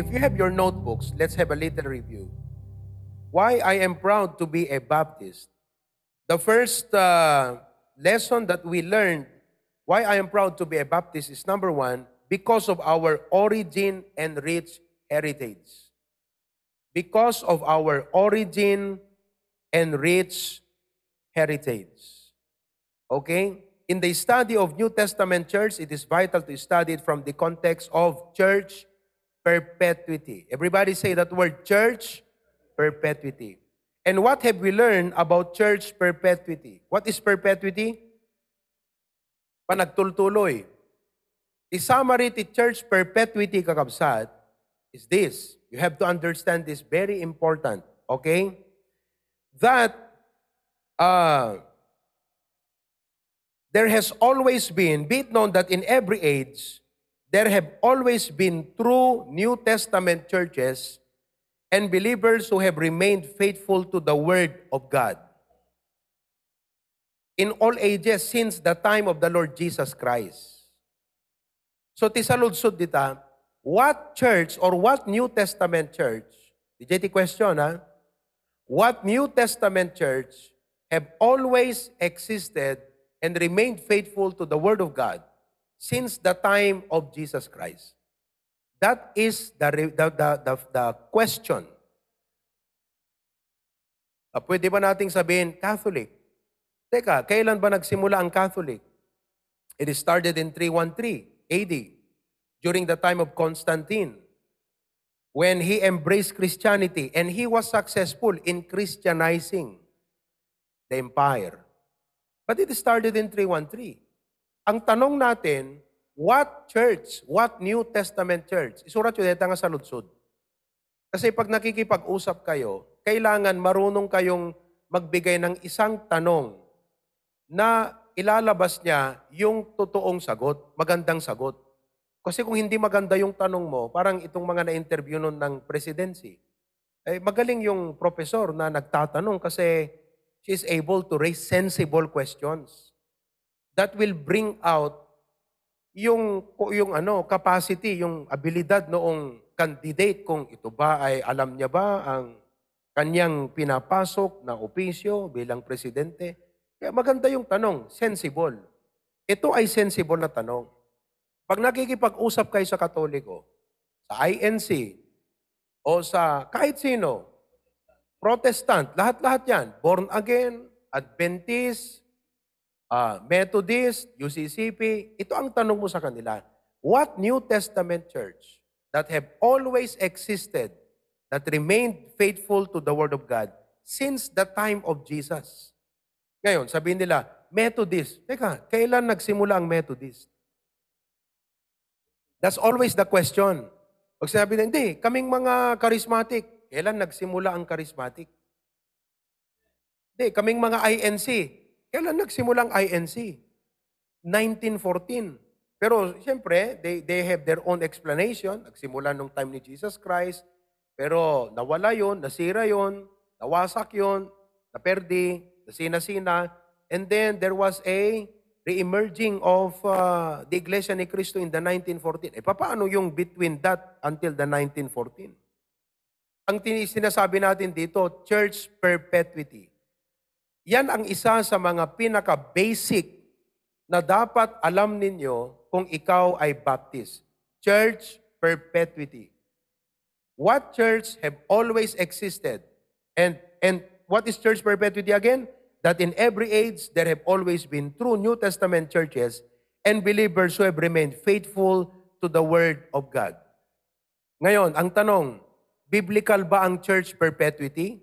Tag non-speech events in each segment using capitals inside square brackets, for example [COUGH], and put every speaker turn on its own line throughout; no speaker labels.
If you have your notebooks, let's have a little review. Why I am proud to be a Baptist. The first uh, lesson that we learned why I am proud to be a Baptist is number one, because of our origin and rich heritage. Because of our origin and rich heritage. Okay? In the study of New Testament church, it is vital to study it from the context of church perpetuity. Everybody say that word church perpetuity. And what have we learned about church perpetuity? What is perpetuity? Panagtultuloy. The summary to church perpetuity kakabsat is this. You have to understand this very important, okay? That uh, there has always been, be it known that in every age, there have always been true New Testament churches and believers who have remained faithful to the Word of God. In all ages, since the time of the Lord Jesus Christ. So, tisaludsod dita, what church or what New Testament church, DJ question ha, what New Testament church have always existed and remained faithful to the Word of God since the time of Jesus Christ? That is the, the, the, the, the question. Uh, pwede ba nating sabihin, Catholic? Teka, kailan ba nagsimula ang Catholic? It started in 313 AD, during the time of Constantine, when he embraced Christianity and he was successful in Christianizing the empire. But it started in 313. Ang tanong natin, what church, what New Testament church? Isurat yun nga sa lutsod. Kasi pag nakikipag-usap kayo, kailangan marunong kayong magbigay ng isang tanong na ilalabas niya yung totoong sagot, magandang sagot. Kasi kung hindi maganda yung tanong mo, parang itong mga na-interview nun ng presidency, eh, magaling yung professor na nagtatanong kasi she is able to raise sensible questions that will bring out yung yung ano capacity, yung abilidad noong candidate kung ito ba ay alam niya ba ang kanyang pinapasok na opisyo bilang presidente. Kaya maganda yung tanong, sensible. Ito ay sensible na tanong. Pag nakikipag-usap kayo sa Katoliko, sa INC, o sa kahit sino, Protestant, lahat-lahat yan, born again, Adventist, uh, Methodist, UCCP, ito ang tanong mo sa kanila. What New Testament church that have always existed, that remained faithful to the Word of God since the time of Jesus? Ngayon, sabihin nila, Methodist. Teka, kailan nagsimula ang Methodist? That's always the question. Pag sinabi na, hindi, kaming mga charismatic. Kailan nagsimula ang charismatic? Hindi, kaming mga INC. Kailan nagsimula ang INC? 1914. Pero siyempre, they, they have their own explanation. Nagsimula nung time ni Jesus Christ. Pero nawala yon, nasira yon, nawasak yon, naperdi, nasina-sina. And then there was a re-emerging of uh, the Iglesia ni Cristo in the 1914. Eh, paano yung between that until the 1914? Ang sinasabi natin dito, church perpetuity. Yan ang isa sa mga pinaka-basic na dapat alam ninyo kung ikaw ay Baptist. Church perpetuity. What church have always existed? And, and what is church perpetuity again? That in every age, there have always been true New Testament churches and believers who have remained faithful to the Word of God. Ngayon, ang tanong, biblical ba ang church perpetuity?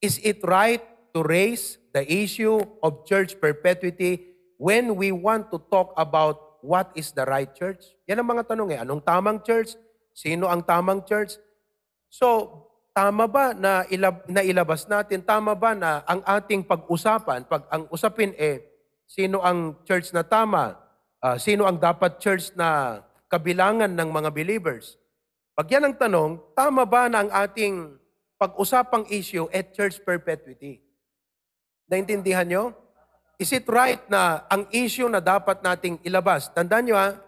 Is it right to raise the issue of church perpetuity when we want to talk about what is the right church? Yan ang mga tanong eh. Anong tamang church? Sino ang tamang church? So, tama ba na, ilab, na ilabas natin? Tama ba na ang ating pag-usapan, pag ang usapin eh, sino ang church na tama? Uh, sino ang dapat church na kabilangan ng mga believers? Pag yan ang tanong, tama ba na ang ating pag-usapang issue at church perpetuity? Naintindihan nyo? Is it right na ang issue na dapat nating ilabas? Tandaan nyo ha,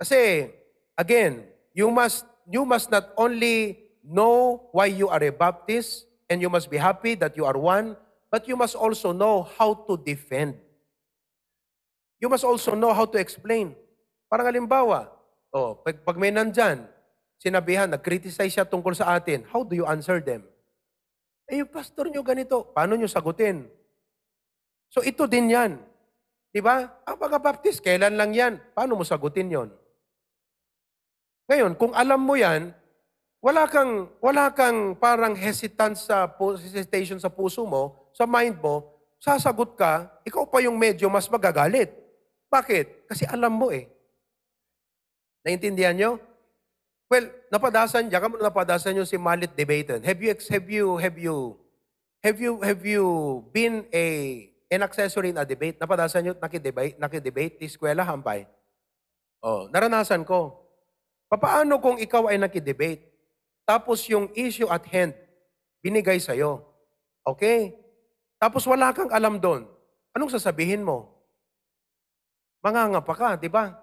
kasi again, you must you must not only know why you are a Baptist and you must be happy that you are one, but you must also know how to defend. You must also know how to explain. Parang halimbawa, oh, pag, pag may nandyan, sinabihan, nag-criticize siya tungkol sa atin, how do you answer them? Eh, yung pastor nyo ganito, paano nyo sagutin? So ito din yan. Di ba? Ang mga baptist, kailan lang yan? Paano mo sagutin yon? Ngayon, kung alam mo yan, wala kang, wala kang parang hesitant sa, hesitation sa puso mo, sa mind mo, sasagot ka, ikaw pa yung medyo mas magagalit. Bakit? Kasi alam mo eh. Naintindihan nyo? Well, napadasan, diyan ka mo napadasan yung si Malit Debatan. Have you, have you, have you, have you, have you been a, an accessory in a debate? Napadasan nyo, nakidebate, nakidebate, di eskwela, hambay. Oh, naranasan ko. Papaano kung ikaw ay nakidebate? Tapos yung issue at hand, binigay sa'yo. Okay? Tapos wala kang alam doon. Anong sasabihin mo? Mangangapa ka, di ba?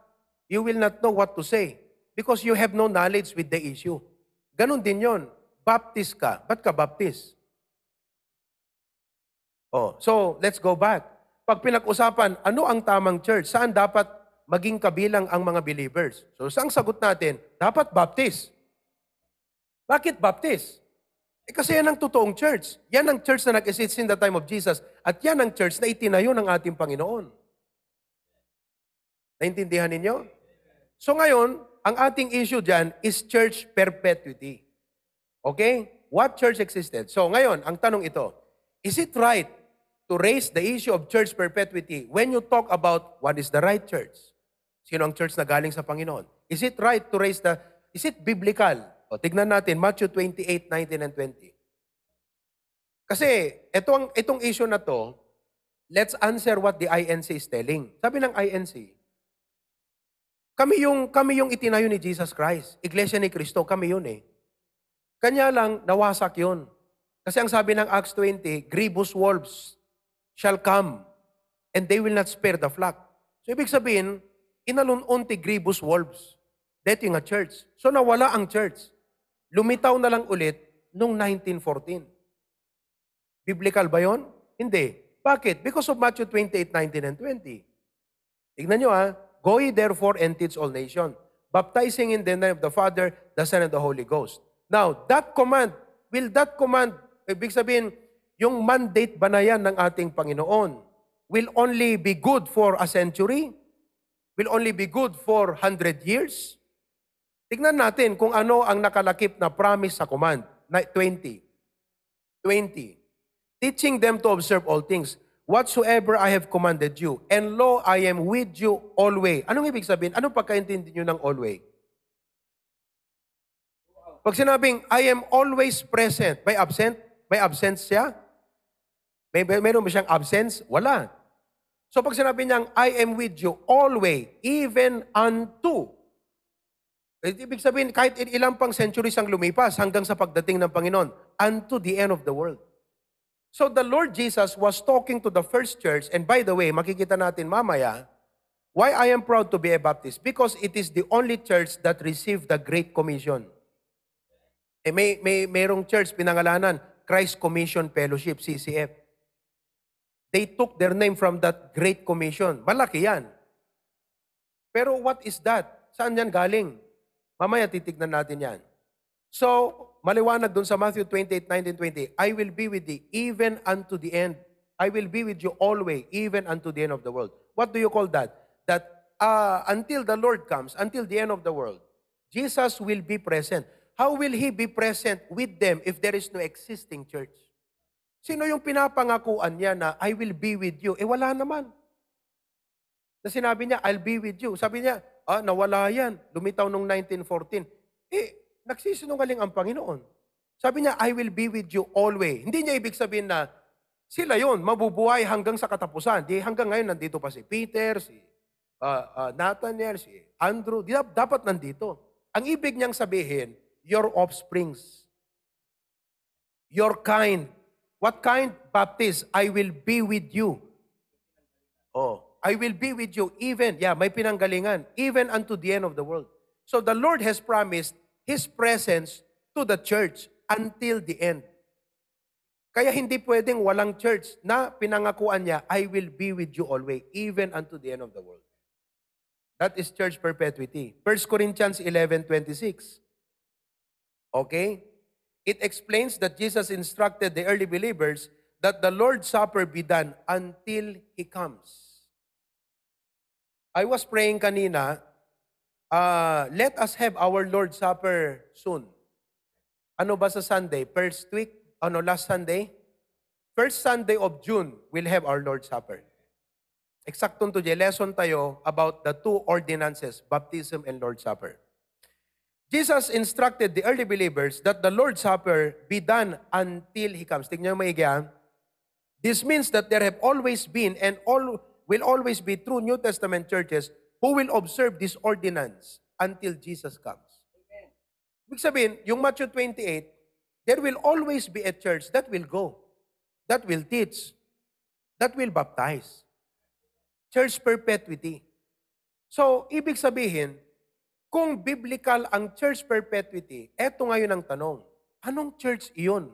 You will not know what to say because you have no knowledge with the issue. Ganon din yon. Baptist ka. Ba't ka baptist? Oh, so let's go back. Pag pinag-usapan, ano ang tamang church? Saan dapat maging kabilang ang mga believers? So, saan sagot natin? Dapat baptist. Bakit baptist? Eh kasi yan ang totoong church. Yan ang church na nag-exist in the time of Jesus. At yan ang church na itinayo ng ating Panginoon. Naintindihan ninyo? So ngayon, ang ating issue dyan is church perpetuity. Okay? What church existed? So ngayon, ang tanong ito, is it right to raise the issue of church perpetuity when you talk about what is the right church? Sino ang church na galing sa Panginoon? Is it right to raise the, is it biblical? O, tignan natin, Matthew 28, 19 and 20. Kasi, itong, itong issue na to, let's answer what the INC is telling. Sabi ng INC, kami yung, kami yung itinayo ni Jesus Christ. Iglesia ni Kristo, kami yun eh. Kanya lang, nawasak yun. Kasi ang sabi ng Acts 20, grievous wolves shall come and they will not spare the flock. So ibig sabihin, inalununti grievous wolves. Dito yung church. So nawala ang church. Lumitaw na lang ulit noong 1914. Biblical ba yon? Hindi. Bakit? Because of Matthew 28, 19 and 20. Tignan nyo ha. Go ye therefore and teach all nations, baptizing in the name of the Father, the Son, and the Holy Ghost. Now, that command, will that command, ibig sabihin, yung mandate ba na yan ng ating Panginoon, will only be good for a century? Will only be good for 100 years? Tignan natin kung ano ang nakalakip na promise sa command. Na 20. 20. Teaching them to observe all things, whatsoever I have commanded you, and lo, I am with you always. Anong ibig sabihin? Anong pagkaintindi nyo ng always? Pag sinabing, I am always present, may absent? May absence siya? May, meron ba siyang absence? Wala. So pag sinabi niyang, I am with you always, even unto. Eh, Ibig sabihin, kahit ilang pang centuries ang lumipas hanggang sa pagdating ng Panginoon, unto the end of the world. So the Lord Jesus was talking to the first church, and by the way, makikita natin mamaya, why I am proud to be a Baptist? Because it is the only church that received the Great Commission. Eh, may, may, mayroong church pinangalanan, Christ Commission Fellowship, CCF. They took their name from that Great Commission. Malaki yan. Pero what is that? Saan yan galing? Mamaya titignan natin yan. So, maliwanag dun sa Matthew 28, 19, 20, I will be with thee even unto the end. I will be with you always, even unto the end of the world. What do you call that? That uh, until the Lord comes, until the end of the world, Jesus will be present. How will He be present with them if there is no existing church? Sino yung pinapangakuan niya na, I will be with you? Eh, wala naman. Na sinabi niya, I'll be with you. Sabi niya, ah, nawala yan. Lumitaw nung 1914. Eh, nagsisinungaling ang Panginoon. Sabi niya, I will be with you always. Hindi niya ibig sabihin na sila yon mabubuhay hanggang sa katapusan. Di hanggang ngayon nandito pa si Peter, si uh, uh, Nathaniel, si Andrew. Di, dapat nandito. Ang ibig niyang sabihin, your offsprings, your kind. What kind? Baptist, I will be with you. Oh, I will be with you even, yeah, may pinanggalingan, even unto the end of the world. So the Lord has promised His presence to the church until the end. Kaya hindi pwedeng walang church na pinangakuan niya, I will be with you always, even unto the end of the world. That is church perpetuity. 1 Corinthians 11:26. Okay? It explains that Jesus instructed the early believers that the Lord's Supper be done until He comes. I was praying kanina, uh, let us have our Lord's Supper soon. Ano ba sa Sunday? First week? Ano, last Sunday? First Sunday of June, we'll have our Lord's Supper. Eksaktong to lesson tayo about the two ordinances, baptism and Lord's Supper. Jesus instructed the early believers that the Lord's Supper be done until He comes. Tingnan mo maigi ah. This means that there have always been and all will always be true New Testament churches who will observe this ordinance until Jesus comes. Ibig sabihin, yung Matthew 28, there will always be a church that will go, that will teach, that will baptize. Church perpetuity. So, ibig sabihin, kung biblical ang church perpetuity, eto ngayon ang tanong, anong church iyon?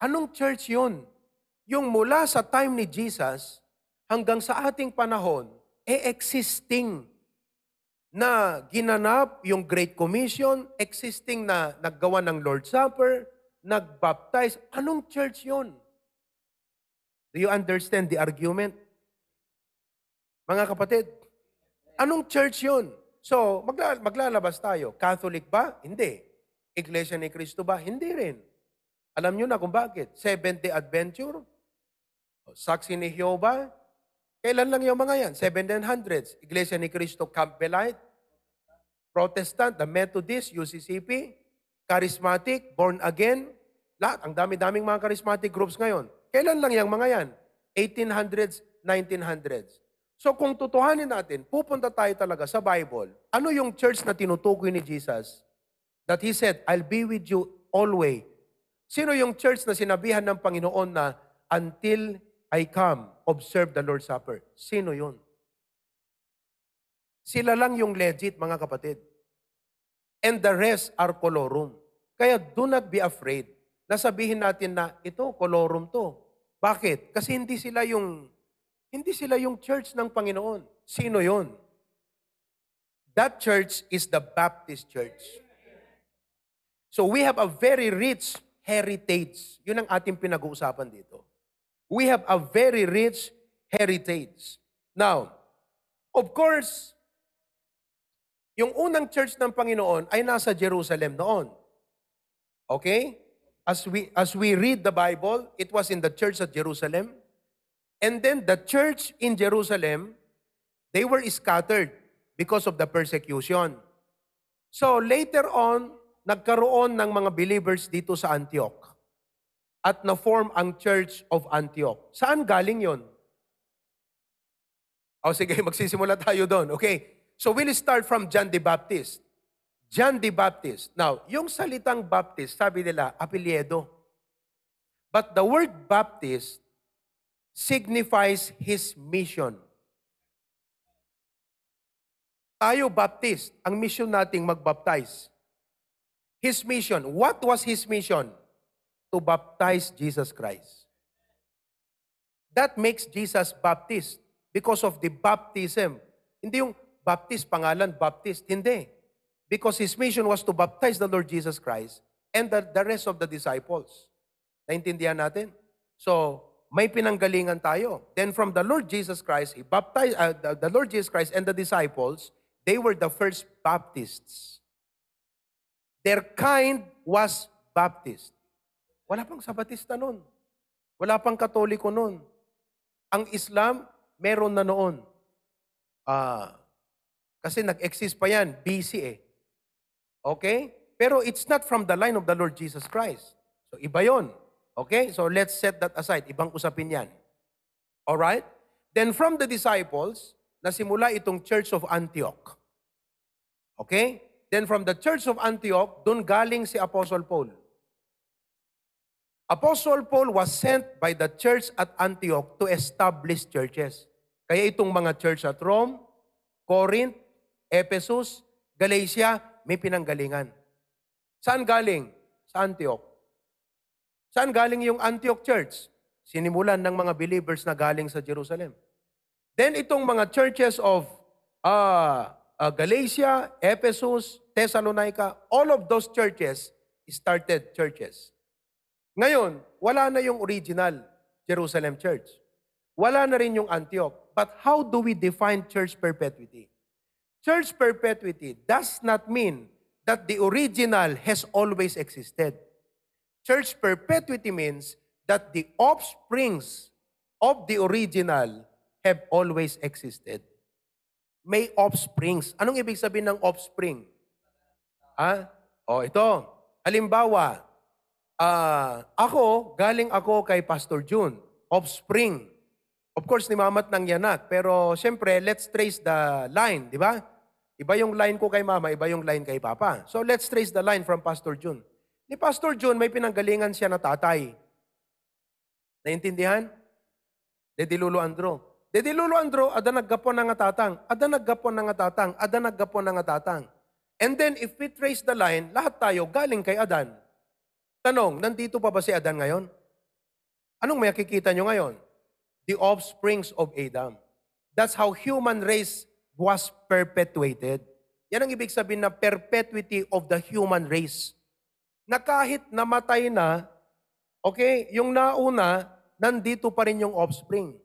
Anong church yun? Yung mula sa time ni Jesus hanggang sa ating panahon, e existing na ginanap yung Great Commission, existing na naggawa ng Lord's Supper, nagbaptize. Anong church yun? Do you understand the argument? Mga kapatid, anong church yun? So, magla- maglalabas tayo. Catholic ba? Hindi. Iglesia ni Cristo ba? Hindi rin. Alam nyo na kung bakit. Seventh-day Adventure? Saksi ni Jehovah? Kailan lang yung mga yan? 1700s. Iglesia ni Cristo Campbellite? Protestant, the Methodist, UCCP? Charismatic, Born Again? Lahat. Ang dami-daming mga charismatic groups ngayon. Kailan lang yung mga yan? 1800s, 1900s. So kung tutuhanin natin, pupunta tayo talaga sa Bible. Ano yung church na tinutukoy ni Jesus? That He said, I'll be with you always. Sino yung church na sinabihan ng Panginoon na until I come, observe the Lord's Supper? Sino yun? Sila lang yung legit, mga kapatid. And the rest are colorum. Kaya do not be afraid na sabihin natin na ito, colorum to. Bakit? Kasi hindi sila yung hindi sila yung church ng Panginoon. Sino yon? That church is the Baptist church. So we have a very rich heritage. Yun ang ating pinag-uusapan dito. We have a very rich heritage. Now, of course, yung unang church ng Panginoon ay nasa Jerusalem noon. Okay? As we as we read the Bible, it was in the church at Jerusalem. And then the church in Jerusalem, they were scattered because of the persecution. So later on, nagkaroon ng mga believers dito sa Antioch. At na-form ang Church of Antioch. Saan galing yon? O sige, [LAUGHS] magsisimula tayo doon. Okay. So we'll start from John the Baptist. John the Baptist. Now, yung salitang Baptist, sabi nila, apelyedo. But the word Baptist signifies his mission. Tayo Baptist, ang mission nating magbaptize. His mission. What was his mission? To baptize Jesus Christ. That makes Jesus Baptist because of the baptism. Hindi yung Baptist, pangalan Baptist. Hindi. Because his mission was to baptize the Lord Jesus Christ and the, the rest of the disciples. Naintindihan natin? So, may pinanggalingan tayo. Then from the Lord Jesus Christ, he baptized, uh, the, the Lord Jesus Christ and the disciples, they were the first Baptists. Their kind was Baptist. Wala pang Sabatista noon. Wala pang Katoliko noon. Ang Islam, meron na noon. Ah, kasi nag-exist pa yan, BC eh. Okay? Pero it's not from the line of the Lord Jesus Christ. So iba yon. Okay? So let's set that aside. Ibang usapin yan. Alright? Then from the disciples, nasimula itong Church of Antioch. Okay? Then from the Church of Antioch, doon galing si Apostle Paul. Apostle Paul was sent by the church at Antioch to establish churches. Kaya itong mga church at Rome, Corinth, Ephesus, Galatia, may pinanggalingan. Saan galing? Sa Antioch. Saan galing yung Antioch Church? Sinimulan ng mga believers na galing sa Jerusalem. Then itong mga churches of uh, uh, Galatia, Ephesus, Thessalonica, all of those churches started churches. Ngayon, wala na yung original Jerusalem church. Wala na rin yung Antioch. But how do we define church perpetuity? Church perpetuity does not mean that the original has always existed. Church perpetuity means that the offsprings of the original have always existed. May offsprings. Anong ibig sabihin ng offspring? Ah, oh, ito. Halimbawa, ah, ako, galing ako kay Pastor June, offspring. Of course, ni Mamat nang yanak. Pero siyempre, let's trace the line, di ba? Iba yung line ko kay Mama, iba yung line kay Papa. So let's trace the line from Pastor June. Ni Pastor June, may pinanggalingan siya na tatay. Naintindihan? Dedilulo Andro. Dedilulo Andro, ada naggapon na nga tatang. Ada naggapon na nga tatang. Ada naggapon na nga tatang. And then, if we trace the line, lahat tayo galing kay Adan. Tanong, nandito pa ba si Adan ngayon? Anong may nakikita nyo ngayon? The offsprings of Adam. That's how human race was perpetuated. Yan ang ibig sabihin na perpetuity of the human race. Na kahit namatay na, okay, yung nauna, nandito pa rin yung offspring.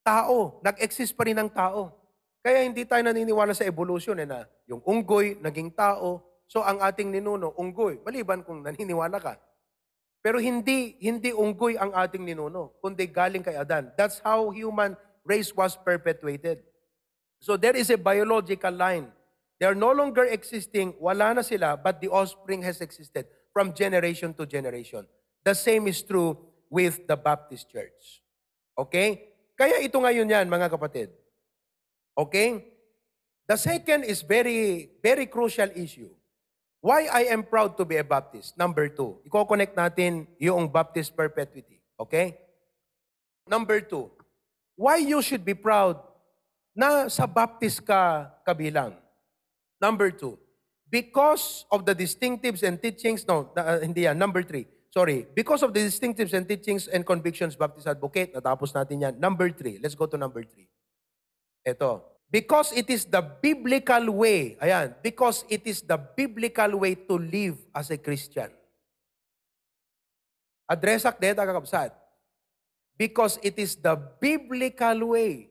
Tao, nag-exist pa rin ang tao. Kaya hindi tayo naniniwala sa evolution eh na yung unggoy naging tao, so ang ating ninuno, unggoy. Maliban kung naniniwala ka. Pero hindi hindi unggoy ang ating ninuno, kundi galing kay Adan. That's how human race was perpetuated. So there is a biological line. They are no longer existing, wala na sila, but the offspring has existed from generation to generation. The same is true with the Baptist Church. Okay? Kaya ito ngayon yan, mga kapatid. Okay? The second is very, very crucial issue. Why I am proud to be a Baptist? Number two, i-connect natin yung Baptist perpetuity. Okay? Number two, why you should be proud na sa Baptist ka kabilang. Number two, because of the distinctives and teachings, no, uh, hindi yan. Number three, sorry, because of the distinctives and teachings and convictions Baptist Advocate, natapos natin yan. Number three, let's go to number three. Ito, because it is the biblical way, ayan, because it is the biblical way to live as a Christian. Adresak de kakabsat. Because it is the biblical way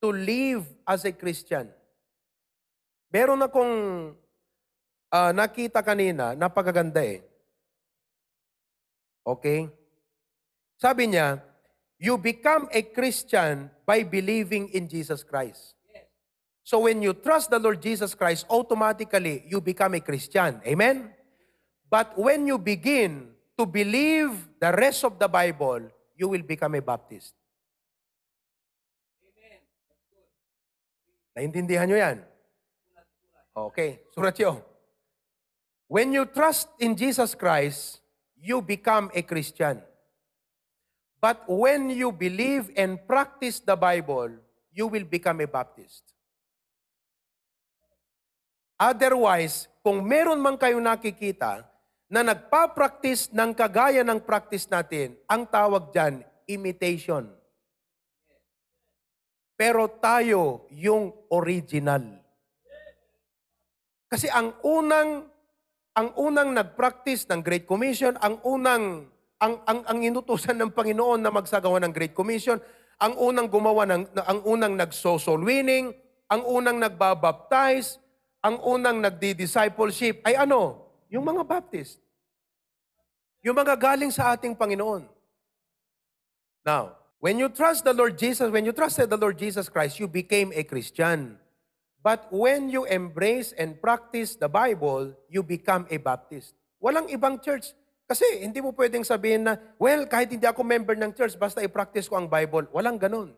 to live as a Christian. Meron akong uh, nakita kanina, napakaganda eh. Okay? Sabi niya, you become a Christian by believing in Jesus Christ. So when you trust the Lord Jesus Christ, automatically you become a Christian. Amen? But when you begin to believe the rest of the Bible, you will become a Baptist. Naintindihan nyo yan? Okay, surat yun. When you trust in Jesus Christ, you become a Christian. But when you believe and practice the Bible, you will become a Baptist. Otherwise, kung meron man kayo nakikita na nagpa-practice ng kagaya ng practice natin, ang tawag dyan, imitation. Pero tayo yung original. Kasi ang unang ang unang nag-practice ng Great Commission, ang unang ang ang ang inutusan ng Panginoon na magsagawa ng Great Commission, ang unang gumawa ng ang unang nagso-soul winning, ang unang nagbabaptize, ang unang nagdi-discipleship ay ano? Yung mga Baptist. Yung mga galing sa ating Panginoon. Now, When you trust the Lord Jesus, when you trusted the Lord Jesus Christ, you became a Christian. But when you embrace and practice the Bible, you become a Baptist. Walang ibang church. Kasi hindi mo pwedeng sabihin na, well, kahit hindi ako member ng church, basta i-practice ko ang Bible. Walang ganun.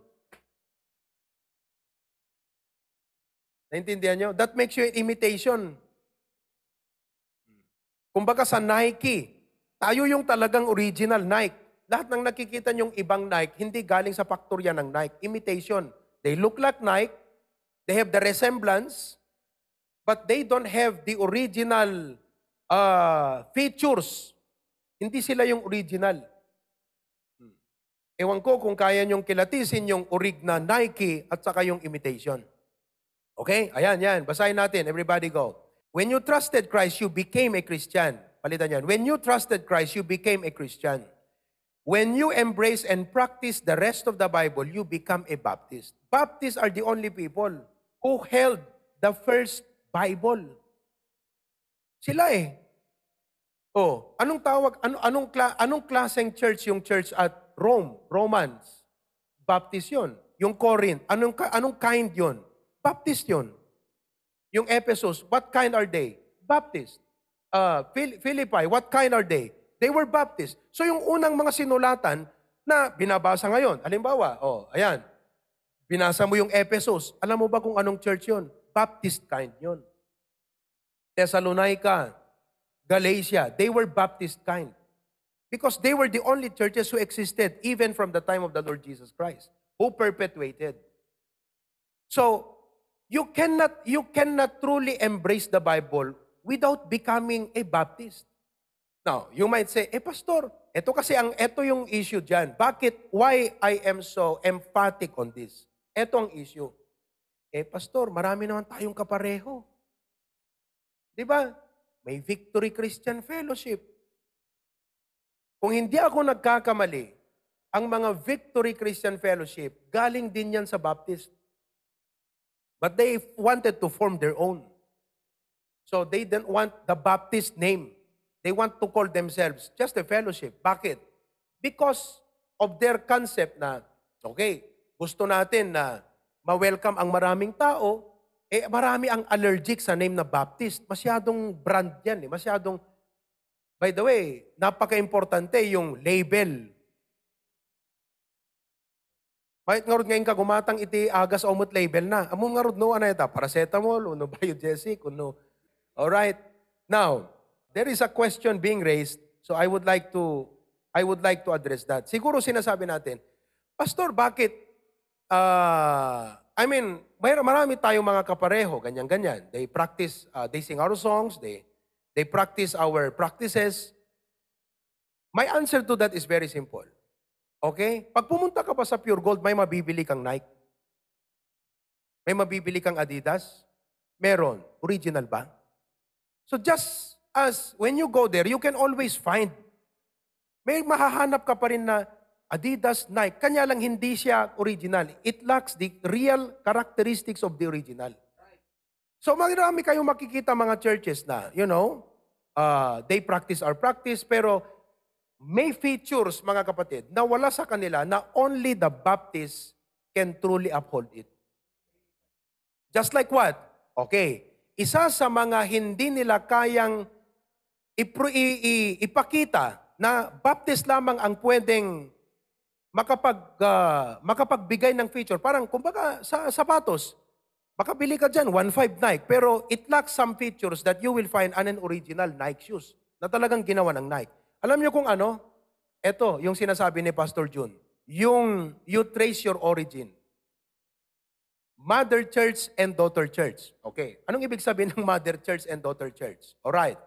Naintindihan nyo? That makes you an imitation. Kumbaga sa Nike, tayo yung talagang original Nike lahat ng nakikita nyong ibang Nike, hindi galing sa faktorya ng Nike. Imitation. They look like Nike. They have the resemblance. but they don't have the original uh, features. Hindi sila yung original. Hmm. Ewan ko kung kaya niyong kilatisin yung orig na Nike at saka yung imitation. Okay? Ayan, yan. Basahin natin. Everybody go. When you trusted Christ, you became a Christian. Palitan yan. When you trusted Christ, you became a Christian. When you embrace and practice the rest of the Bible, you become a Baptist. Baptists are the only people who held the first Bible. Sila eh. Oh, anong tawag ano anong anong klaseng church yung church at Rome, Romans? Baptist 'yon. Yung Corinth, anong anong kind 'yon? Baptist 'yon. Yung Ephesus, what kind are they? Baptist. Uh, Phil- Philippi, what kind are they? They were Baptist. So yung unang mga sinulatan na binabasa ngayon, halimbawa, oh, ayan, binasa mo yung Ephesus, alam mo ba kung anong church yon? Baptist kind yon. Thessalonica, Galatia, they were Baptist kind. Because they were the only churches who existed even from the time of the Lord Jesus Christ, who perpetuated. So, you cannot, you cannot truly embrace the Bible without becoming a Baptist. Now, you might say, eh pastor, ito kasi ang ito yung issue diyan. Bakit why I am so emphatic on this? Ito ang issue. Eh pastor, marami naman tayong kapareho. 'Di ba? May Victory Christian Fellowship. Kung hindi ako nagkakamali, ang mga Victory Christian Fellowship, galing din yan sa Baptist. But they wanted to form their own. So they didn't want the Baptist name. They want to call themselves just a fellowship. Bakit? Because of their concept na, okay, gusto natin na ma-welcome ang maraming tao, eh marami ang allergic sa name na Baptist. Masyadong brand yan eh. Masyadong, by the way, napaka-importante yung label. Kahit nga rin ngayon ka, gumatang iti agas omot label na. Among nga rin no, ano ito, paracetamol, uno [LAUGHS] biogesic, uno. Alright. Now, there is a question being raised, so I would like to I would like to address that. Siguro sinasabi natin, Pastor, bakit uh, I mean, may marami tayong mga kapareho, ganyan-ganyan. They practice, uh, they sing our songs, they they practice our practices. My answer to that is very simple. Okay? Pag pumunta ka pa sa Pure Gold, may mabibili kang Nike. May mabibili kang Adidas. Meron. Original ba? So just as when you go there, you can always find. May mahahanap ka pa rin na Adidas, Nike. Kanya lang hindi siya original. It lacks the real characteristics of the original. So marami kayong makikita mga churches na, you know, uh, they practice our practice, pero may features, mga kapatid, na wala sa kanila na only the Baptist can truly uphold it. Just like what? Okay, isa sa mga hindi nila kayang ipakita na Baptist lamang ang pwedeng makapag, ah, makapagbigay ng feature. Parang, kumbaga, sa sapatos, makabili ka dyan, 1.5 Nike, pero it lacks some features that you will find on an original Nike shoes na talagang ginawa ng Nike. Alam niyo kung ano? Ito, yung sinasabi ni Pastor June. Yung you trace your origin. Mother Church and Daughter Church. Okay. Anong ibig sabihin ng Mother Church and Daughter Church? Alright.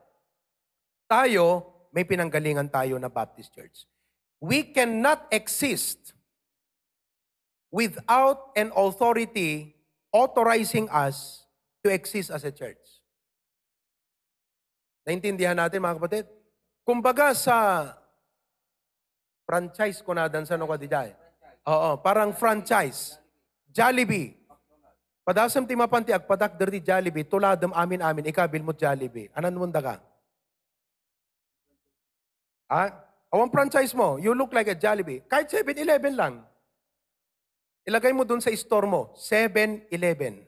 Tayo, may pinanggalingan tayo na Baptist Church. We cannot exist without an authority authorizing us to exist as a church. Naintindihan natin mga kapatid? Kumbaga sa franchise ko na dan sa ano ka di jay. Oo, parang franchise. Jollibee. Padasam ti mapanti agpadak derti Jollibee, tuladam amin amin, ikabil mo Jollibee. Anan munda ka? Ah, awang franchise mo, you look like a Jollibee. Kahit 7-Eleven lang. Ilagay mo dun sa store mo, 7-Eleven.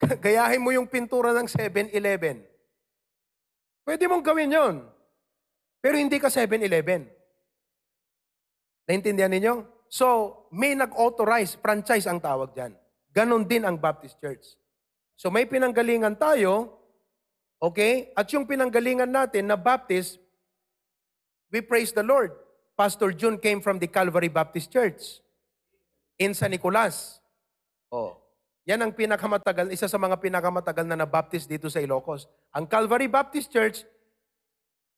[LAUGHS] Gayahin mo yung pintura ng 7-Eleven. Pwede mong gawin yon. Pero hindi ka 7-Eleven. Naintindihan ninyo? So, may nag-authorize, franchise ang tawag dyan. Ganon din ang Baptist Church. So, may pinanggalingan tayo, okay? At yung pinanggalingan natin na Baptist, we praise the Lord. Pastor June came from the Calvary Baptist Church in San Nicolas. Oh. Yan ang pinakamatagal, isa sa mga pinakamatagal na nabaptist dito sa Ilocos. Ang Calvary Baptist Church,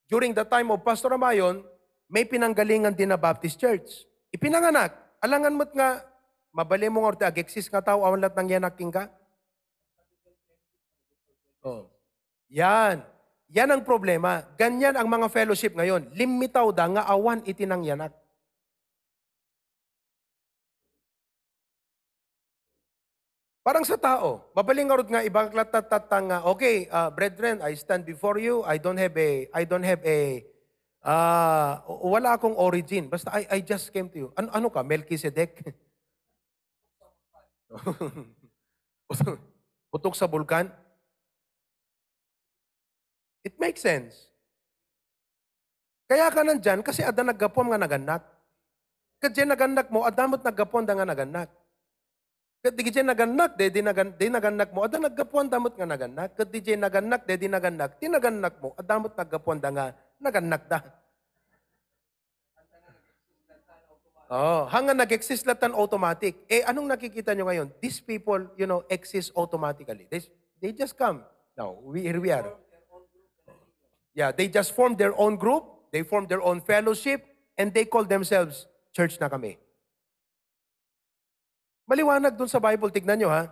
during the time of Pastor Amayon, may pinanggalingan din na Baptist Church. Ipinanganak. Alangan mo't nga, mabali mo nga orte, ageksis nga tao, awan lahat ng yanaking ka. Oh. Yan. Yan ang problema. Ganyan ang mga fellowship ngayon. Limitaw da nga awan itinang yanak. Parang sa tao, mabaling nga rod nga ibang latatatang nga, okay, uh, brethren, I stand before you, I don't have a, I don't have a, uh, wala akong origin. Basta I, I just came to you. Ano, ano ka, Melchizedek? [LAUGHS] Putok sa bulkan? It makes sense. Kaya ka nandyan kasi ada naggapom nga naganak. Kadya naganak mo, adamot naggapon da nga naganak. Kadya naganak, de di, nagan, naganak mo, ada naggapuan damot nga naganak. Kadya naganak, de di naganak, di naganak mo, adamot naggapuan da nga naganak da. Oh, hanga nag-exist latan automatic. Eh, anong nakikita nyo ngayon? These people, you know, exist automatically. They, they just come. Now, we, here we are. Yeah, they just form their own group, they form their own fellowship, and they call themselves church na kami. Maliwanag dun sa Bible, tignan nyo ha.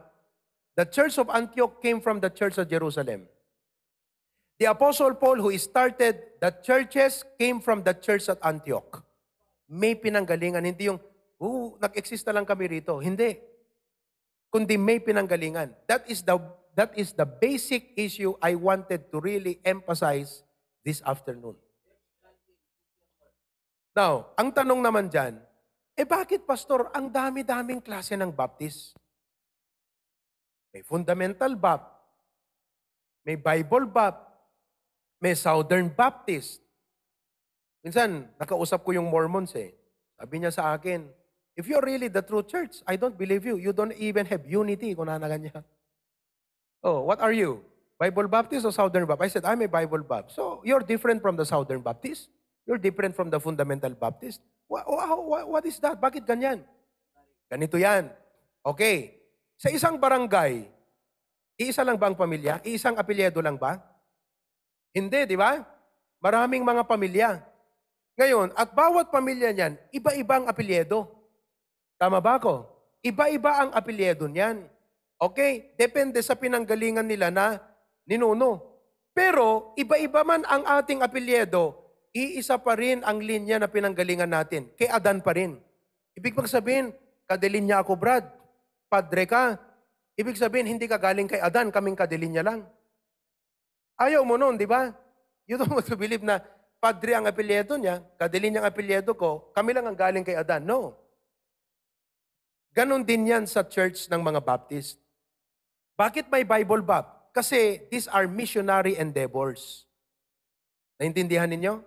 The church of Antioch came from the church of Jerusalem. The Apostle Paul who started the churches came from the church at Antioch. May pinanggalingan, hindi yung, oh, nag-exist na lang kami rito. Hindi. Kundi may pinanggalingan. That is the that is the basic issue I wanted to really emphasize this afternoon. Now, ang tanong naman dyan, eh bakit pastor, ang dami-daming klase ng baptist? May fundamental bap, may Bible bap, may Southern Baptist. Minsan, nakausap ko yung Mormons eh. Sabi niya sa akin, if you're really the true church, I don't believe you. You don't even have unity kung nanagan niya. Oh, what are you? Bible Baptist or Southern Baptist? I said, I'm a Bible Baptist. So, you're different from the Southern Baptist? You're different from the Fundamental Baptist? What, what, what is that? Bakit ganyan? Ganito yan. Okay. Sa isang barangay, iisa lang ba ang pamilya? Iisang apelyido lang ba? Hindi, di ba? Maraming mga pamilya. Ngayon, at bawat pamilya niyan, iba-ibang apelyido. Tama ba ako? Iba-iba ang apelyido niyan. Okay? Depende sa pinanggalingan nila na ninuno. Pero, iba-iba man ang ating apelyido, iisa pa rin ang linya na pinanggalingan natin. Kay Adan pa rin. Ibig bang sabihin, kadelinya ako, Brad. Padre ka. Ibig sabihin, hindi ka galing kay Adan, kaming kadelinya lang. Ayaw mo nun, di ba? You don't want to believe na padre ang apelyedo niya, kadelinya ang apelyedo ko, kami lang ang galing kay Adan. No. Ganon din yan sa church ng mga Baptist. Bakit may Bible Bap? Kasi these are missionary endeavors. Naintindihan ninyo?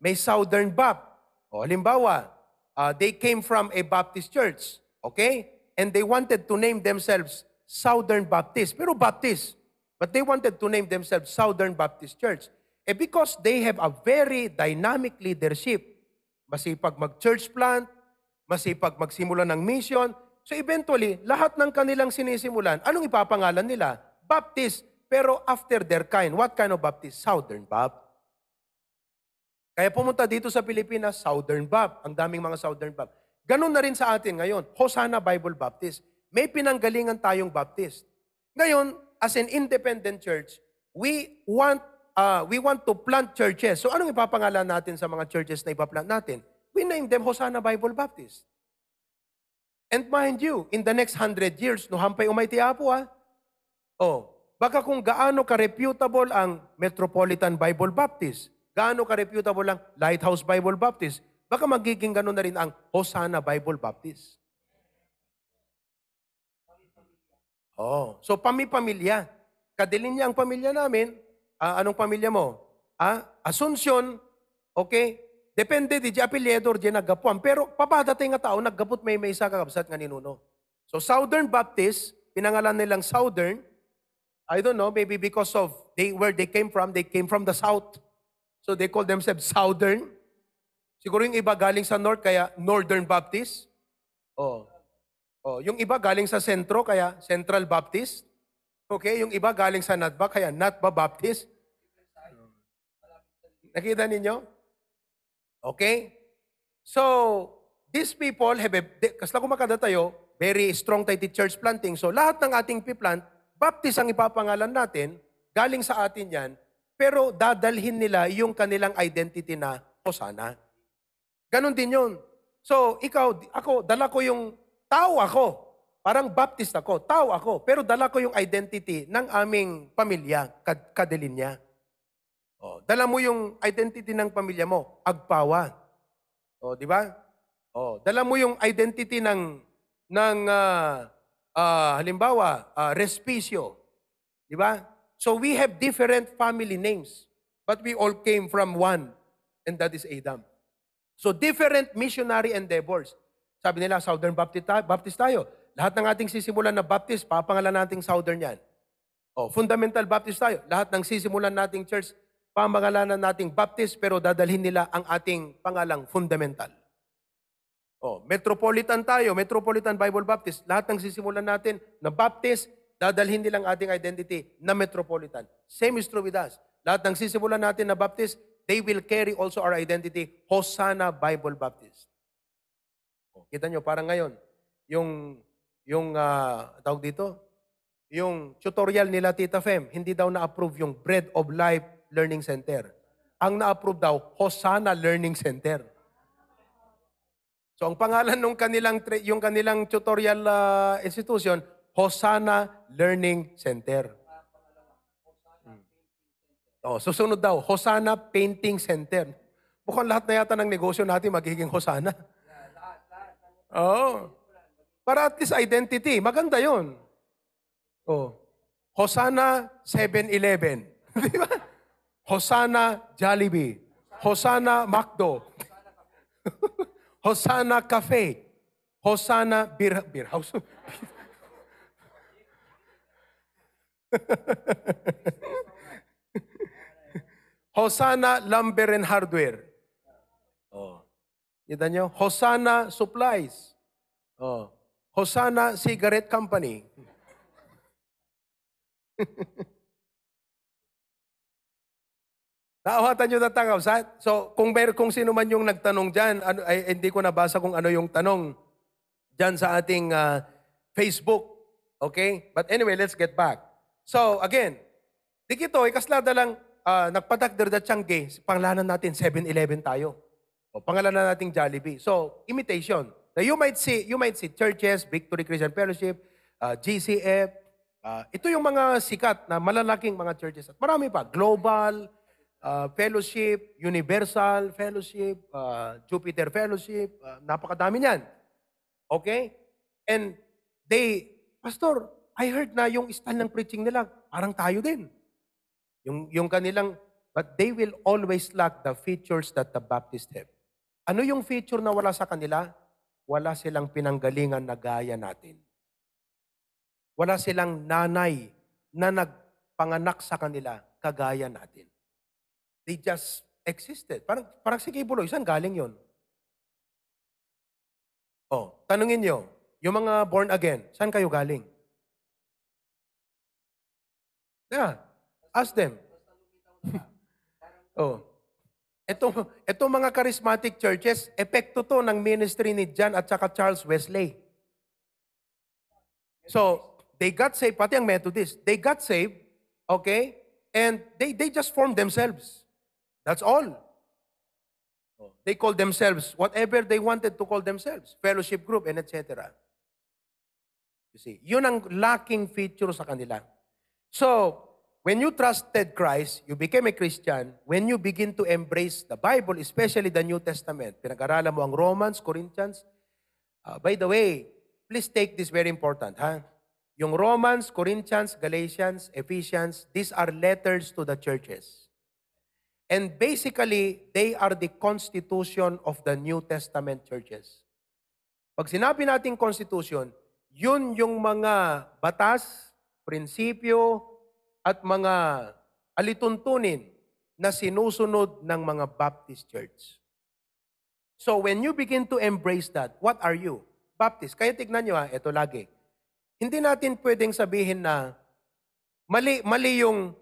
May Southern Bap. O, halimbawa, uh, they came from a Baptist church. Okay? And they wanted to name themselves Southern Baptist. Pero Baptist. But they wanted to name themselves Southern Baptist Church. Eh because they have a very dynamic leadership. Masipag mag-church plant, masipag magsimula ng mission. So eventually, lahat ng kanilang sinisimulan, anong ipapangalan nila? Baptist. Pero after their kind. What kind of Baptist? Southern Baptist. Kaya pumunta dito sa Pilipinas, Southern Baptist. Ang daming mga Southern Baptist. Ganun na rin sa atin ngayon. Hosanna Bible Baptist. May pinanggalingan tayong Baptist. Ngayon, as an independent church, we want uh, we want to plant churches. So anong ipapangalan natin sa mga churches na ipaplant natin? We name them Hosanna Bible Baptist. And mind you, in the next hundred years, no hampay umayti apo ha. Oh, baka kung gaano ka-reputable ang Metropolitan Bible Baptist, gaano ka-reputable ang Lighthouse Bible Baptist, baka magiging gano'n na rin ang Hosanna Bible Baptist. Oh, so pami-pamilya. Kadilin niya ang pamilya namin. Ah, anong pamilya mo? Ah, Asunsyon. Okay? Depende di apelyido di naggapuan. Pero papadatay nga tao, naggapot may may isa kakabsat nga ninuno. So Southern Baptist, pinangalan nilang Southern, I don't know, maybe because of they where they came from, they came from the South. So they call themselves Southern. Siguro yung iba galing sa North, kaya Northern Baptist. Oh. Oh, yung iba galing sa sentro, kaya Central Baptist. Okay, yung iba galing sa Natba, kaya Natba Baptist. Nakita ninyo? Okay? So, these people have a, de- kasla kumakada tayo, very strong tayo church planting. So, lahat ng ating piplant, Baptist ang ipapangalan natin, galing sa atin yan, pero dadalhin nila yung kanilang identity na Hosanna. Ganon din yun. So, ikaw, ako, dala ko yung tao ako. Parang Baptist ako, tao ako. Pero dala ko yung identity ng aming pamilya, kad kadilinya. Oh, dala mo yung identity ng pamilya mo, agpawa. Oh, di ba? Oh, dala mo yung identity ng ng ah, ah, halimbawa, ah, Respicio. Di ba? So we have different family names, but we all came from one, and that is Adam. So different missionary endeavors. Sabi nila, Southern Baptist, Baptist tayo. Lahat ng ating sisimulan na Baptist, papangalan nating Southern yan. Oh, Fundamental Baptist tayo. Lahat ng sisimulan nating church, pamangalanan nating Baptist, pero dadalhin nila ang ating pangalang fundamental. Oh, Metropolitan tayo, Metropolitan Bible Baptist. Lahat ng sisimulan natin na Baptist, dadalhin nilang ating identity na Metropolitan. Same is true with us. Lahat ng sisimulan natin na Baptist, they will carry also our identity, Hosanna Bible Baptist. Oh, kita nyo, parang ngayon, yung, yung ah, tawag dito, yung tutorial nila Tita Fem, hindi daw na-approve yung Bread of Life Learning Center. Ang na-approve daw, Hosanna Learning Center. So ang pangalan ng kanilang yung kanilang tutorial ah, institution, Hosanna Learning Center. Hmm. Oh, susunod daw, Hosanna Painting Center. Mukhang lahat na yata ng negosyo natin magiging Hosanna. Oh. Para at least identity. Maganda 'yon. Oh. Hosanna 7-Eleven. [LAUGHS] Di ba? Hosanna Jollibee. Hosanna McDo. Hosanna Cafe. Hosanna Beer, beer House. [LAUGHS] Hosanna Lumber and Hardware. Oh. Kita nyo? Hosanna Supplies. Oh. Hosanna Cigarette Company. [LAUGHS] Naawatan nyo na tangaw. So, kung, mer kung sino man yung nagtanong dyan, ano, ay, hindi ko nabasa kung ano yung tanong dyan sa ating ah, Facebook. Okay? But anyway, let's get back. So, again, di kito, ikaslada lang, uh, nagpadagder da tiyangge, pangalanan natin 7-Eleven tayo. O, pangalanan natin Jollibee. So, imitation. Now, you might see, you might see churches, Victory Christian Fellowship, uh, GCF, uh, ito yung mga sikat na malalaking mga churches. At marami pa, Global, uh, Fellowship, Universal Fellowship, uh, Jupiter Fellowship, uh, napakadami niyan. Okay? And they, Pastor, I heard na yung style ng preaching nila, parang tayo din. Yung, yung kanilang, but they will always lack the features that the Baptist have. Ano yung feature na wala sa kanila? Wala silang pinanggalingan na gaya natin. Wala silang nanay na nagpanganak sa kanila kagaya natin. They just existed. Parang, parang si Kibuloy, saan galing yon? Oh, tanungin nyo, yung mga born again, saan kayo galing? Yeah, ask them. [LAUGHS] oh. Ito, ito mga charismatic churches, epekto to ng ministry ni John at saka Charles Wesley. So, they got saved, pati ang Methodist, they got saved, okay? And they, they just formed themselves. That's all. Oh, They call themselves whatever they wanted to call themselves, fellowship group and etc. You see, yun ang lacking feature sa kanila. So, when you trusted Christ, you became a Christian, when you begin to embrace the Bible, especially the New Testament, pinag-aralan mo ang Romans, Corinthians, uh, by the way, please take this very important, ha? Yung Romans, Corinthians, Galatians, Ephesians, these are letters to the churches. And basically, they are the constitution of the New Testament churches. Pag sinabi nating constitution, yun yung mga batas, prinsipyo, at mga alituntunin na sinusunod ng mga Baptist church. So when you begin to embrace that, what are you? Baptist. Kaya tignan nyo ha, ito lagi. Hindi natin pwedeng sabihin na mali, mali yung,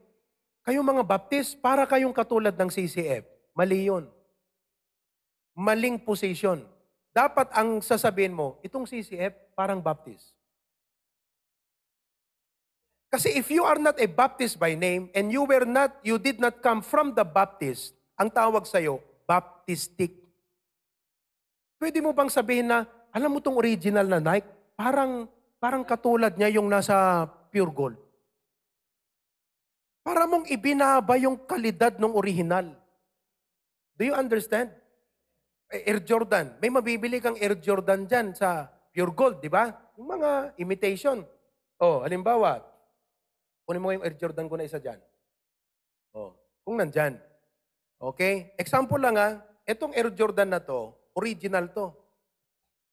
kayong mga Baptist, para kayong katulad ng CCF. Mali yun. Maling position. Dapat ang sasabihin mo, itong CCF, parang Baptist. Kasi if you are not a Baptist by name and you were not, you did not come from the Baptist, ang tawag sa'yo, Baptistic. Pwede mo bang sabihin na, alam mo tong original na Nike, parang, parang katulad niya yung nasa pure gold. Para mong ibinaba yung kalidad ng original. Do you understand? Eh, Air Jordan. May mabibili kang Air Jordan dyan sa pure gold, di ba? Yung mga imitation. Oh, halimbawa, kunin mo yung Air Jordan ko na isa dyan. Oh, kung nandyan. Okay? Example lang ha, itong Air Jordan na to, original to.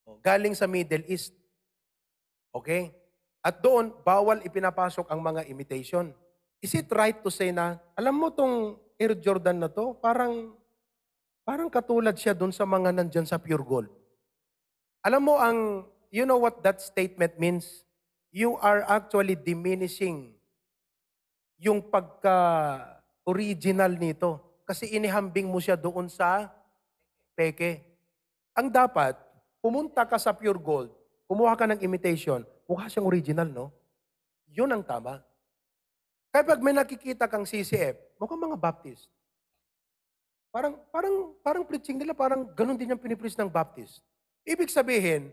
Oh, galing sa Middle East. Okay? At doon, bawal ipinapasok ang mga imitation. Is it right to say na, alam mo tong Air Jordan na to, parang, parang katulad siya doon sa mga nandyan sa pure gold. Alam mo ang, you know what that statement means? You are actually diminishing yung pagka-original nito. Kasi inihambing mo siya doon sa peke. Ang dapat, pumunta ka sa pure gold, kumuha ka ng imitation, mukha siyang original, no? Yun ang tama. Kaya pag may nakikita kang CCF, mukhang mga Baptist. Parang, parang, parang preaching nila, parang ganun din yung pinipreach ng Baptist. Ibig sabihin,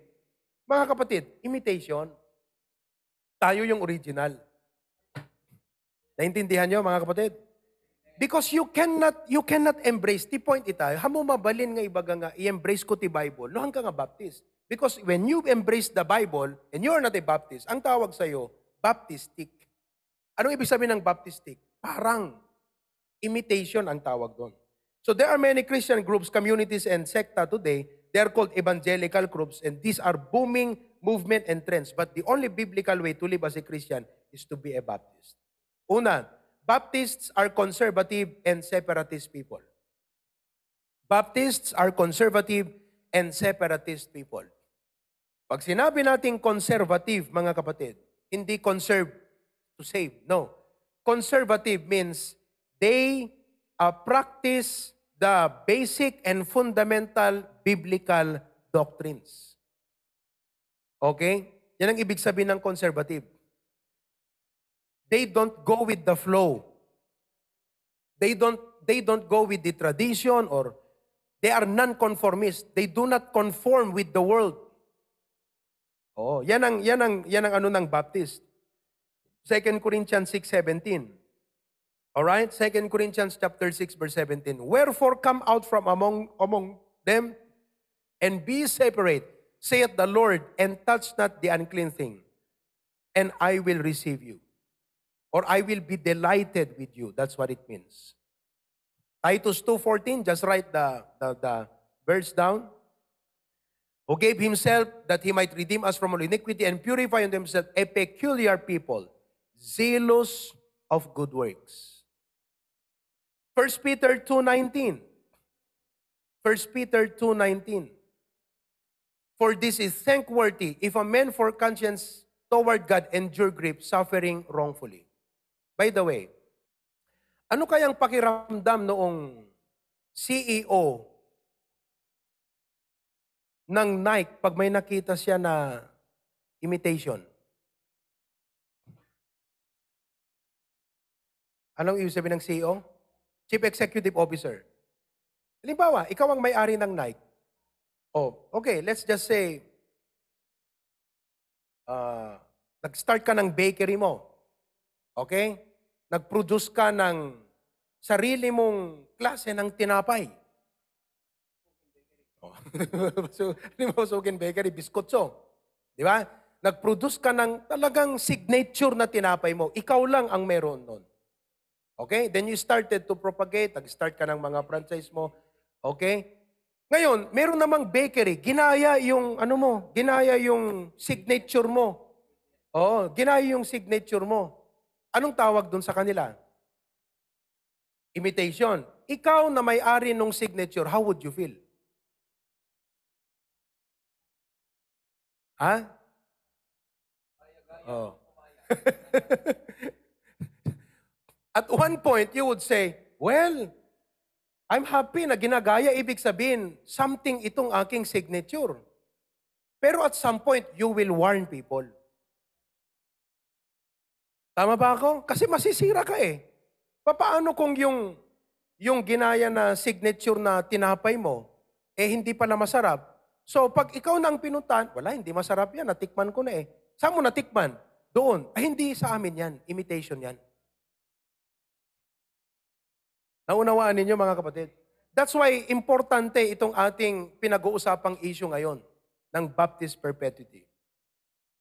mga kapatid, imitation. Tayo yung original. Naintindihan nyo, mga kapatid? Because you cannot you cannot embrace ti point ita hamo mabalin nga ibaga nga i-embrace ko ti Bible no hangka nga Baptist because when you embrace the Bible and you are not a Baptist ang tawag sa iyo Baptistic anong ibig sabihin ng Baptistic? Parang imitation ang tawag doon. So there are many Christian groups communities and secta today. They are called evangelical groups and these are booming movement and trends. But the only biblical way to live as a Christian is to be a Baptist. Una Baptists are conservative and separatist people. Baptists are conservative and separatist people. Pag sinabi nating conservative, mga kapatid, hindi conserve to save. No. Conservative means they uh, practice the basic and fundamental biblical doctrines. Okay? Yan ang ibig sabihin ng conservative. They don't go with the flow. They don't they don't go with the tradition or they are non-conformist. They do not conform with the world. Oh, yan ang yan ang yan ang ano ng Baptist. 2 Corinthians 6:17. All right? 2 Corinthians chapter 6 verse 17. Wherefore come out from among among them and be separate, saith the Lord, and touch not the unclean thing, and I will receive you or I will be delighted with you. That's what it means. Titus 2.14, just write the, the, the verse down. Who gave himself that he might redeem us from all iniquity and purify unto himself a peculiar people, zealous of good works. 1 Peter 2.19. 1 Peter 2.19. For this is thankworthy if a man for conscience toward God endure grief, suffering wrongfully. By the way, ano kayang pakiramdam noong CEO ng Nike pag may nakita siya na imitation? Anong ibig sabihin ng CEO? Chief Executive Officer. Halimbawa, ikaw ang may-ari ng Nike. Oh, okay, let's just say, uh, nag-start ka ng bakery mo. Okay? Nag-produce ka ng sarili mong klase ng tinapay. Oh. [LAUGHS] so, mo, Sukin Bakery, biskotso. Di ba? Nag-produce ka ng talagang signature na tinapay mo. Ikaw lang ang meron nun. Okay? Then you started to propagate. Nag-start ka ng mga franchise mo. Okay? Ngayon, meron namang bakery. Ginaya yung, ano mo, ginaya yung signature mo. Oo, ginaya yung signature mo. Anong tawag dun sa kanila? Imitation. Ikaw na may-ari nung signature, how would you feel? Ha? Oh. [LAUGHS] At one point, you would say, well, I'm happy na ginagaya, ibig sabihin, something itong aking signature. Pero at some point, you will warn people. Tama ba ako? Kasi masisira ka eh. Paano kung yung, yung ginaya na signature na tinapay mo, eh hindi pala masarap? So pag ikaw na ang pinuntan, wala, hindi masarap yan, natikman ko na eh. Saan mo natikman? Doon. Ay hindi sa amin yan, imitation yan. Naunawaan ninyo mga kapatid? That's why importante itong ating pinag-uusapang issue ngayon ng Baptist Perpetuity.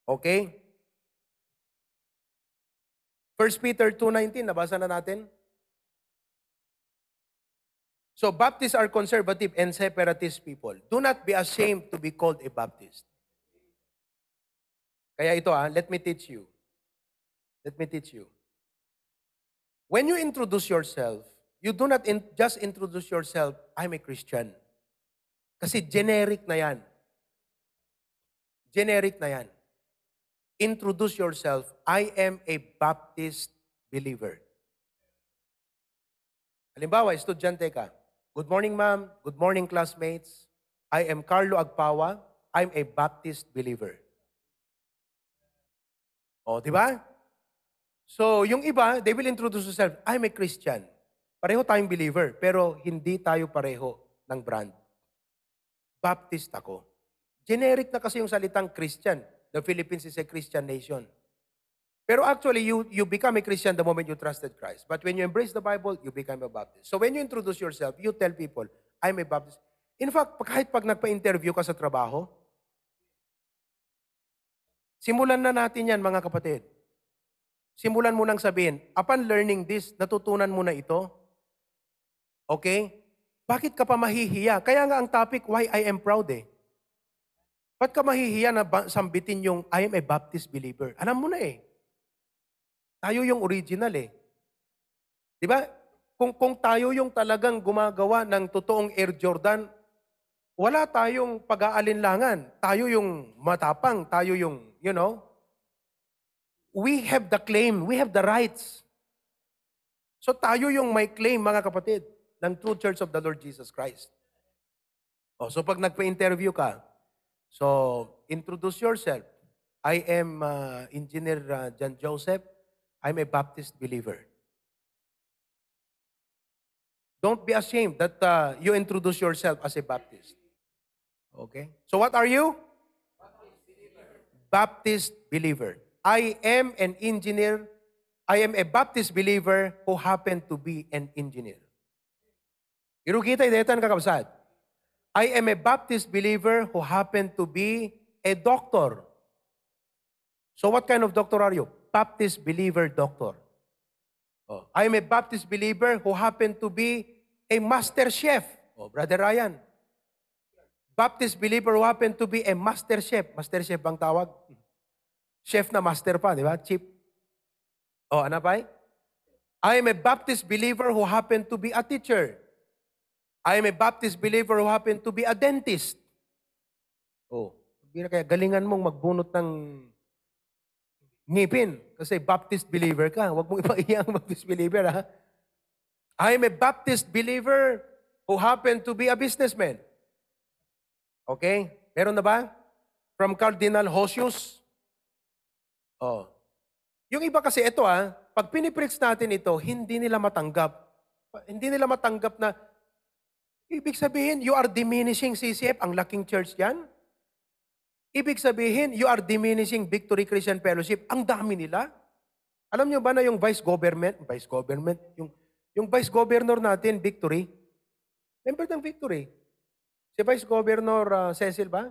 Okay? 1 Peter 2.19, nabasa na natin? So Baptists are conservative and separatist people. Do not be ashamed to be called a Baptist. Kaya ito ah, let me teach you. Let me teach you. When you introduce yourself, you do not in- just introduce yourself, I'm a Christian. Kasi generic na yan. Generic na yan. Introduce yourself, I am a Baptist believer. Halimbawa, estudyante ka. Good morning, ma'am. Good morning, classmates. I am Carlo Agpawa. I'm a Baptist believer. O, di ba? So, yung iba, they will introduce themselves, I'm a Christian. Pareho tayong believer, pero hindi tayo pareho ng brand. Baptist ako. Generic na kasi yung salitang Christian. The Philippines is a Christian nation. Pero actually, you, you become a Christian the moment you trusted Christ. But when you embrace the Bible, you become a Baptist. So when you introduce yourself, you tell people, I'm a Baptist. In fact, kahit pag nagpa-interview ka sa trabaho, simulan na natin yan mga kapatid. Simulan mo nang sabihin, upon learning this, natutunan mo na ito. Okay? Bakit ka pa mahihiya? Kaya nga ang topic, why I am proud eh. Ba't ka mahihiya na sambitin yung I am a Baptist believer? Alam mo na eh. Tayo yung original eh. Di ba? Kung, kung tayo yung talagang gumagawa ng totoong Air Jordan, wala tayong pag-aalinlangan. Tayo yung matapang. Tayo yung, you know, we have the claim. We have the rights. So tayo yung may claim, mga kapatid, ng True Church of the Lord Jesus Christ. Oh, so pag nagpa-interview ka, so introduce yourself. I am uh, Engineer uh, John Joseph. I'm a Baptist believer. Don't be ashamed that uh, you introduce yourself as a Baptist. Okay? So what are you? Baptist believer. I am an engineer. I am a Baptist believer who happen to be an engineer. Irugita idetan kakabsat. I am a Baptist believer who happen to be a doctor. So what kind of doctor are you? Baptist believer doctor. Oh, I am a Baptist believer who happen to be a master chef. Oh, Brother Ryan. Baptist believer who happen to be a master chef. Master chef bang tawag? Chef na master pa, di ba? Chief. Oh, ano pa? I am a Baptist believer who happen to be a teacher. I am a Baptist believer who happen to be a dentist. Oh, kaya galingan mong magbunot ng ngipin kasi Baptist believer ka. Huwag mong [LAUGHS] ipaiya ang Baptist believer, ha? I am a Baptist believer who happen to be a businessman. Okay? Meron na ba? From Cardinal Hosius? Oh. Yung iba kasi ito ah, pag pinipreach natin ito, hindi nila matanggap. Hindi nila matanggap na, ibig sabihin, you are diminishing CCF, ang laking church yan. Ibig sabihin, you are diminishing Victory Christian Fellowship. Ang dami nila. Alam niyo ba na yung vice government, vice government, yung, yung vice governor natin, Victory, member ng Victory. Si Vice Governor uh, Cecil ba?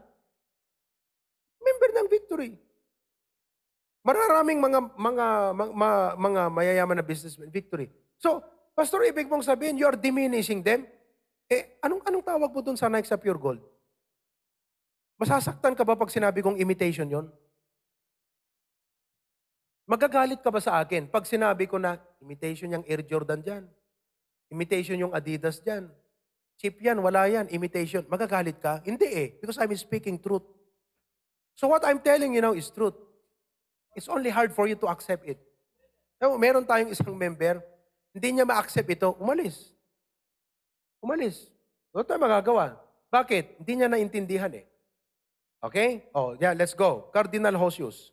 Member ng Victory. Mararaming mga mga, mga, mga mayayaman na businessmen, Victory. So, Pastor, ibig mong sabihin, you are diminishing them? Eh, anong anong tawag mo dun sa Nike sa Pure Gold? Masasaktan ka ba pag sinabi kong imitation yon? Magagalit ka ba sa akin pag sinabi ko na imitation yung Air Jordan dyan? Imitation yung Adidas dyan? Cheap yan, wala yan, imitation. Magagalit ka? Hindi eh, because I'm speaking truth. So what I'm telling you now is truth. It's only hard for you to accept it. Meron tayong isang member, hindi niya ma-accept ito, umalis. Umalis. Wala tayong magagawa. Bakit? Hindi niya naintindihan eh. Okay? Oh, yeah, let's go. Cardinal Hosius.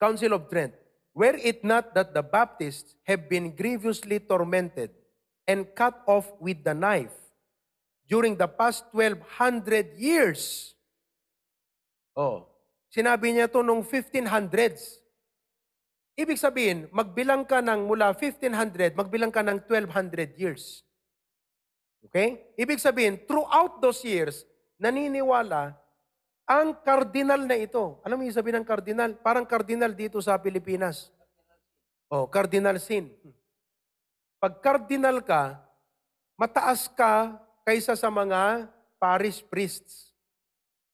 Council of Trent. Were it not that the Baptists have been grievously tormented and cut off with the knife during the past 1200 years. Oh, sinabi niya to nung 1500s. Ibig sabihin, magbilang ka ng mula 1500, magbilang ka ng 1200 years. Okay? Ibig sabihin, throughout those years, naniniwala ang cardinal na ito. Alam mo yung sabihin ng cardinal? Parang cardinal dito sa Pilipinas. Oh, cardinal sin. Pag cardinal ka, mataas ka kaysa sa mga parish priests.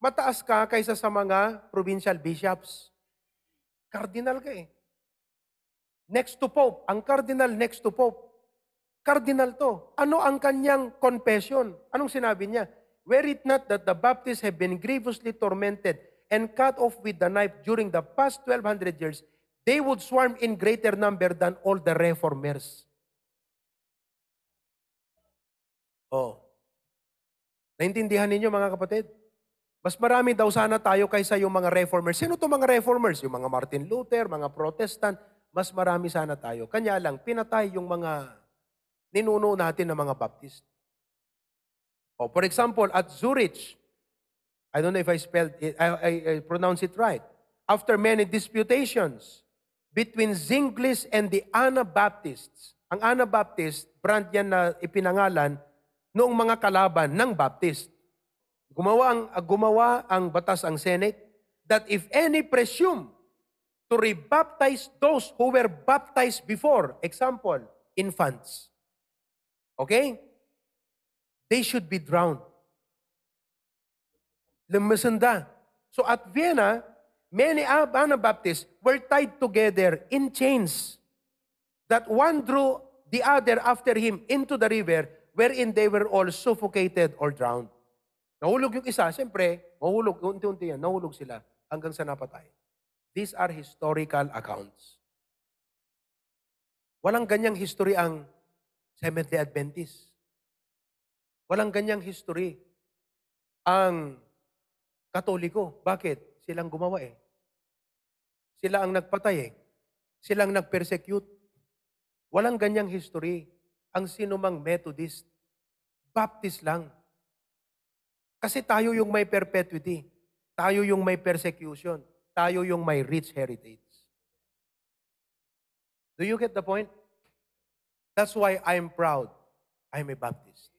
Mataas ka kaysa sa mga provincial bishops. Cardinal ka eh. Next to Pope. Ang cardinal next to Pope. Cardinal to. Ano ang kanyang confession? Anong sinabi niya? Were it not that the Baptists have been grievously tormented and cut off with the knife during the past 1200 years, they would swarm in greater number than all the reformers. Oh. Naintindihan ninyo mga kapatid? Mas marami daw sana tayo kaysa yung mga reformers. Sino to mga reformers? Yung mga Martin Luther, mga Protestant. Mas marami sana tayo. Kanya lang, pinatay yung mga ninuno natin ng mga Baptist. Oh, for example, at Zurich, I don't know if I spelled it, I, I, I pronounce it right. After many disputations between Zinglis and the Anabaptists, ang Anabaptist, brand yan na ipinangalan noong mga kalaban ng Baptist. Gumawa ang, gumawa ang batas ang Senate that if any presume to rebaptize those who were baptized before, example, infants, okay? They should be drowned. Lumusunda. So at Vienna, many Anabaptists were tied together in chains that one drew the other after him into the river wherein they were all suffocated or drowned. Nahulog yung isa, siyempre, mahulog, unti-unti yan, nahulog sila hanggang sa napatay. These are historical accounts. Walang ganyang history ang Seventh-day Adventist. Walang ganyang history ang Katoliko. Bakit? Silang gumawa eh. Sila ang nagpatay eh. Silang nag-persecute. Walang ganyang history ang sinumang Methodist. Baptist lang. Kasi tayo yung may perpetuity. Tayo yung may persecution. Tayo yung may rich heritage. Do you get the point? That's why I'm proud. I'm a Baptist.